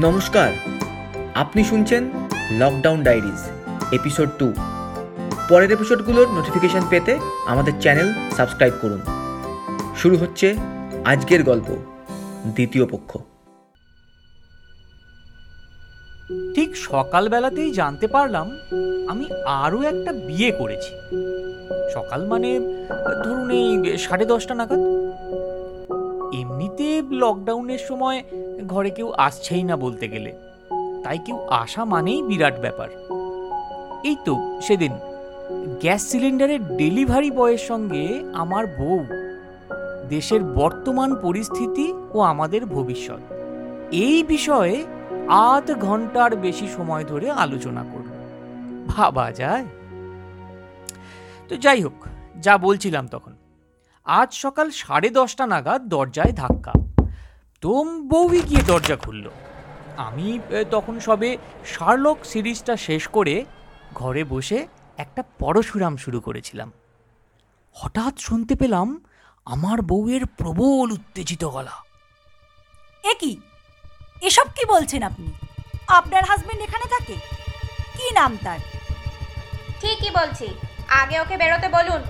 নমস্কার। আপনি শুনছেন লকডাউন ডায়েরিজ এপিসোড টু পরের এপিসোডগুলোর নোটিফিকেশন পেতে আমাদের চ্যানেল সাবস্ক্রাইব করুন। শুরু হচ্ছে আজকের গল্প, দ্বিতীয় পক্ষ। ঠিক সকালবেলাতেই জানতে পারলাম, আমি আরও একটা বিয়ে করেছি। সকাল মানে ধরুন এই সাড়ে দশটা নাগাদ। এমনিতে লকডাউনের সময় ঘরে কেউ আসছেই না বলতে গেলে। তাই কেউ আসা মানেই বিরাট ব্যাপার। এই তো, সেদিন। গ্যাস সিলিন্ডারের ডেলিভারি বয়ের সঙ্গে আমার বউ, দেশের বর্তমান পরিস্থিতি ও আমাদের ভবিষ্যৎ। এই বিষয়ে আধ ঘণ্টার বেশি সময় ধরে আলোচনা করল ভাবা যায়? তো যাই হোক, যা বলছিলাম তখন। আজ সকাল সাড়ে দশটা নাগাদ দরজায় ধাক্কা। তো বউই গিয়ে দরজা খুলল। আমি তখন সবে শার্লক সিরিজটা শেষ করে ঘরে বসে একটা পরশুরাম শুরু করেছিলাম। হঠাৎ শুনতে পেলাম আমার বউয়ের প্রবল উত্তেজিত গলা। এ কি? এসব কি বলছেন আপনি? আপনার হাজবেন্ড এখানে থাকে? কি নাম তার? ঠিকই বলছি। আগে ওকে বেরোতে বলুন।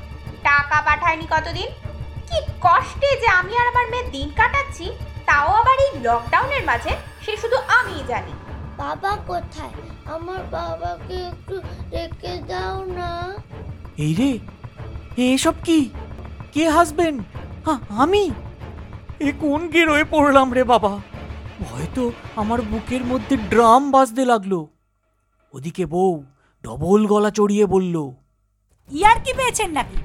টাকা পাঠায়নি কতদিন? কি কষ্টে যে আমি আর আমার মেয়ে দিন কাটাচ্ছি তাও আবার এই লকডাউনের মাঝে সে শুধু আমিই জানি। বাবা কোথায়? আমার বাবাকে একটু রেখে দাও না। এই রে এ এসব কি? কে হাসবেন্ড হ্যাঁ আমি? এ কোন গেরোয় পড়লাম রে বাবা? হয়তো আমার বুকের মধ্যে ড্রাম বাজতে লাগল। ওদিকে বউ ডবল গলা চড়িয়ে বলল ইয়ার কি পেয়েছেন নাকি?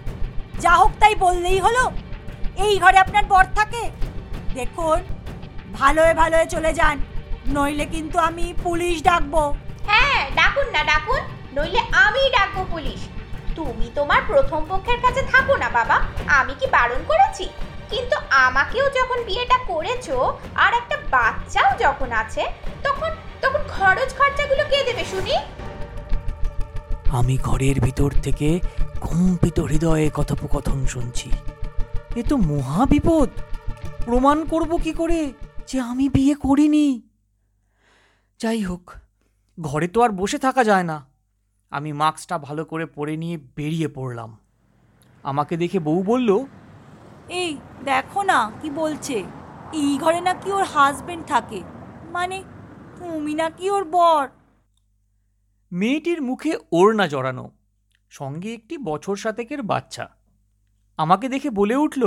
যা হোক তাই বললেই হলো। এই ঘরে আপনার বর থাকে? দেখুন ভালোয় ভালোয় চলে যান নইলে কিন্তু আমি পুলিশ ডাকবো। হ্যাঁ ডাকুন না ডাকুন নইলে আমিই ডাকবো পুলিশ। তুমি তোমার প্রথম পক্ষের কাছে থাকো না বাবা আমি কি বারণ করেছি? কিন্তু আমাকেও যখন বিয়েটা করেছ আর একটা বাচ্চাও যখন আছে তখন তখন খরচ খরচাগুলো কে দেবে শুনি? আমি ঘরের ভিতর থেকে কম্পিত হৃদয়ে কথোপকথন শুনছি। এ তো মহা বিপদ। প্রমাণ করব কি করে যে আমি বিয়ে করিনি? যাই হোক ঘরে তো আর বসে থাকা যায় না। আমি মাস্কটা ভালো করে পরে নিয়ে বেরিয়ে পড়লাম। আমাকে দেখে বউ বলল এই দেখো না কি বলছে। এই ঘরে নাকি ওর হাজবেন্ড থাকে। মানে তুমি নাকি ওর বর। মেয়েটির মুখে ওড়না জড়ানো। সঙ্গে একটি বছর সাতেকের বাচ্চা। আমাকে দেখে বলে উঠল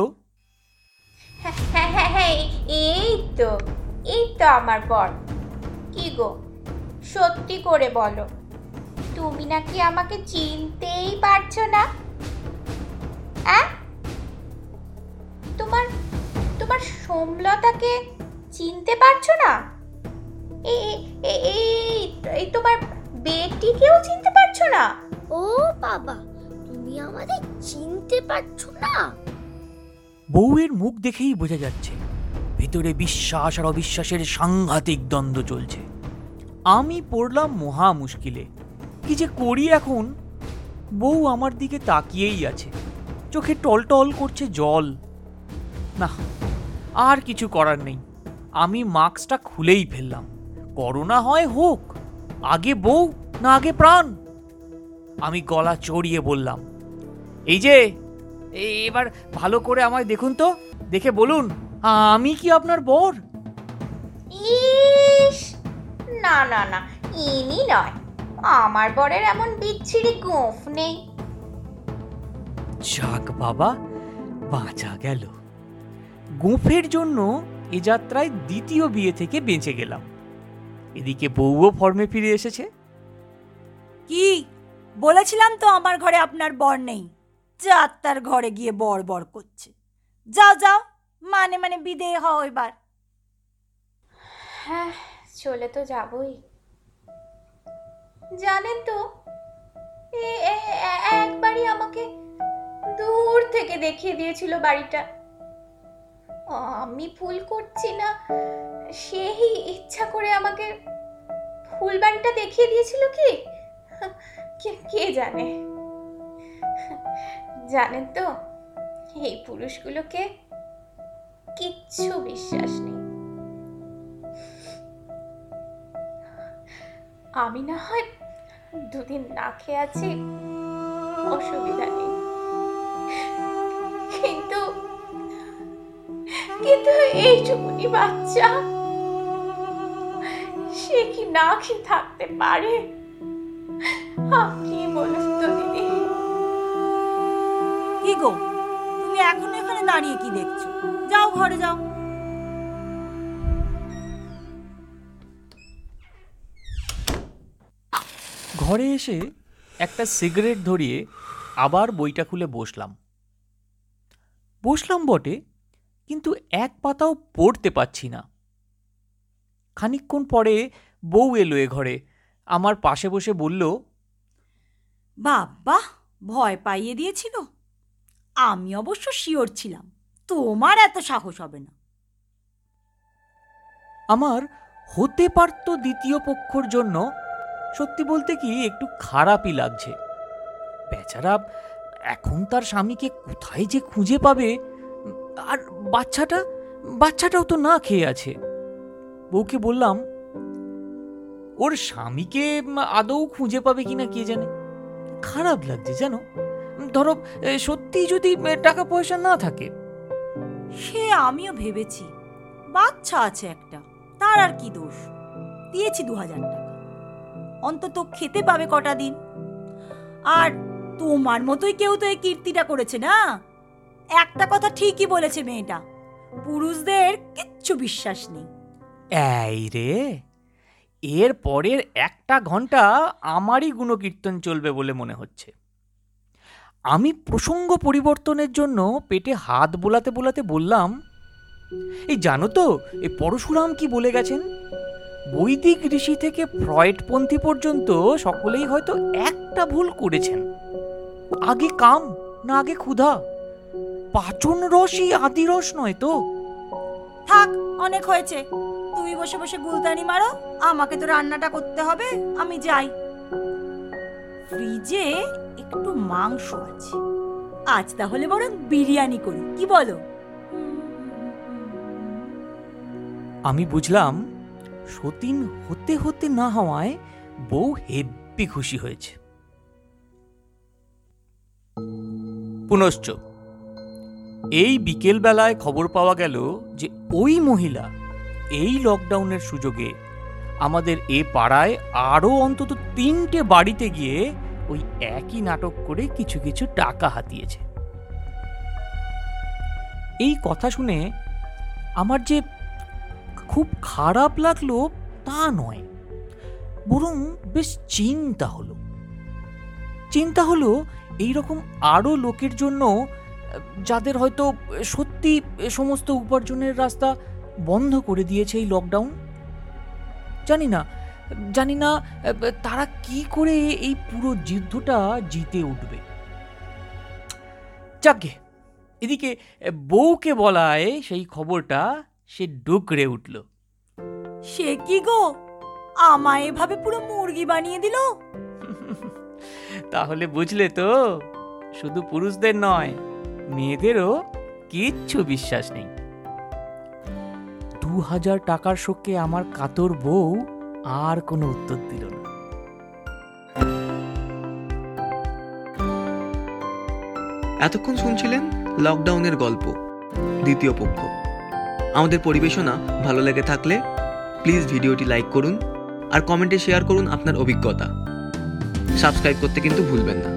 হ্যাঁ হ্যাঁ হ্যাঁ হ্যাঁ এই তো এই তো আমার বর। কি গো সত্যি করে বলো তুমি নাকি আমাকে চিনতেই পারছ না? অ্যাঁ? তোমার তোমার সোমলতাকে চিনতে পারছ না? এই এই- এই- এই তোমার বেটিকেও চিনতে পারছ না? ও বাবা আমাদের চিনতে পারছ না? বউয়ের মুখ দেখেই বোঝা যাচ্ছে, ভিতরে বিশ্বাস আর অবিশ্বাসের সাংঘাতিক দ্বন্দ্ব চলছে। আমি পড়লাম মহা মুশকিলে। কি যে করি এখন? বউ আমার দিকে তাকিয়েই আছে। চোখে টলটল করছে জল। না, আর কিছু করার নেই। আমি মাস্কটা খুলেই ফেললাম। করোনা হয় হোক, আগে বউ না আগে প্রাণ। আমি গলা চড়িয়ে বললাম এই যে এবার ভালো করে আমায় দেখুন তো দেখে বলুন আমি কি আপনার বর? ইস না না না ইনি নয় আমার বরের এমন বিচ্ছিরি গোঁফ নেই। যাক বাবা বাঁচা গেল। গোফের জন্য এ যাত্রায় দ্বিতীয় বিয়ে থেকে বেঁচে গেলাম। এদিকে বউও ফর্মে ফিরে এসেছে। কি? বলেছিলাম তো আমার ঘরে আপনার বর নেই। যা তার ঘরে গিয়ে বর বর করছে। যাও যাও মানে মানে বিদেয় হও এবার। হ্যাঁ চলে তো যাবই। জানেন তো একবারই আমাকে দূর থেকে দেখিয়ে দিয়েছিল বাড়িটা। আমি ফুল করছি না, সেই ইচ্ছা করে আমাকে ফুল বাড়িটা দেখিয়ে দিয়েছিল কে কে জানে। জানেন তো, এই পুরুষগুলোকে কিচ্ছু বিশ্বাস নেই। আমি না হয় দুদিন না খেয়ে আছি, অসুবিধা নেই। কিন্তু কিন্তু এই এইটুকুনি বাচ্চা, সে কি না খেয়ে থাকতে পারে? আপনি বলুন। কি গো? তুমি এখনও এখানে দাঁড়িয়ে কি দেখছ? যাও ঘরে যাও। ঘরে এসে একটা সিগারেট ধরিয়ে আবার বইটা খুলে বসলাম। বসলাম বটে কিন্তু এক পাতাও পড়তে পাচ্ছি না। খানিকক্ষণ পরে বউ এলো এ ঘরে আমার পাশে বসে বলল বাবা ভয় পাইয়ে দিয়েছিল? আমি অবশ্য শিওর ছিলাম, তোমার এত সাহস হবে না। আমার হতে পারত দ্বিতীয় পক্ষর জন্য, সত্যি বলতে কি একটু খারাপই লাগছে। বেচারা এখন তার স্বামীকে কোথায় যে খুঁজে পাবে? আর বাচ্চাটা, বাচ্চাটাও তো না খেয়ে আছে। বউকে বললাম, ওর স্বামীকে আদৌ খুঁজে পাবে কিনা কে জানে? খারাপ লাগছে, জানো? ধরো সত্যি যদি টাকা পয়সা না থাকে? সে আমিও ভেবেছি। বাচ্চা আছে একটা তার আর কি দোষ? দিয়েছি দু হাজার টাকা। অন্তত খেতে পাবে কটা দিন। আর তোমার মতোই কেউ তো এই কীর্তিটা করেছে না? একটা কথা ঠিকই বলেছে মেয়েটা পুরুষদের কিচ্ছু বিশ্বাস নেই। এই রে এর পরের একটা ঘণ্টা আমারই গুণকীর্তন চলবে বলে মনে হচ্ছে। আমি প্রসঙ্গ পরিবর্তনের জন্য পেটে হাত বোলাতে বোলাতে বললাম, এই জানো তো, এই পরশুরাম কি বলে গেছেন? বৈদিক ঋষি থেকে ফ্রয়েডপন্থী পর্যন্ত সকলেই হয়তো একটা ভুল করেছেন। আগে কাম, না আগে ক্ষুধা। পাচন রসই আদি রস নয় তো? থাক, অনেক হয়েছে। তুমি বসে বসে গুলতানি মারো, আমাকে তো রান্নাটা করতে হবে, আমি যাই। ফ্রিজে একটু মাংস আছে। আজ তাহলে বরং বিরিয়ানি করি, কি বলো? আমি বুঝলাম সতীন হতে হতে না হওয়ায় বউ হেব্বি খুশি হয়েছে। পুনশ্চ, এই বিকেলবেলায় খবর পাওয়া গেল যে ওই মহিলা এই লকডাউনের সুযোগে আমাদের এ পাড়ায় আরও অন্তত তিনটে বাড়িতে গিয়ে ওই একই নাটক করে কিছু কিছু টাকা হাতিয়েছে। এই কথা শুনে আমার যে খুব খারাপ লাগল তা নয়, বরং বেশ চিন্তা হলো। চিন্তা হলো এই রকম আরও লোকের জন্য, যাদের হয়তো সত্যি সমস্ত উপার্জনের রাস্তা বন্ধ করে দিয়েছে এই লকডাউন জানি না জানি না তারা কি করে এই পুরো যুদ্ধটা জিতে উঠবে। যাকে এদিকে বউকে বলায় সেই খবরটা সে ডুকরে উঠল। সে কি গো? আমায় এভাবে পুরো মুরগি বানিয়ে দিল? তাহলে বুঝলে তো শুধু পুরুষদের নয় মেয়েদেরও কিচ্ছু বিশ্বাস নেই। দু হাজার টাকার শোকে আমার কাতর বউ আর কোনো উত্তর দিল না। এতক্ষণ শুনছিলেন লকডাউনের গল্প, দ্বিতীয় পক্ষ। আমাদের পরিবেশনা ভালো লেগে থাকলে প্লিজ ভিডিওটি লাইক করুন আর কমেন্টে শেয়ার করুন আপনার অভিজ্ঞতা। সাবস্ক্রাইব করতে কিন্তু ভুলবেন না।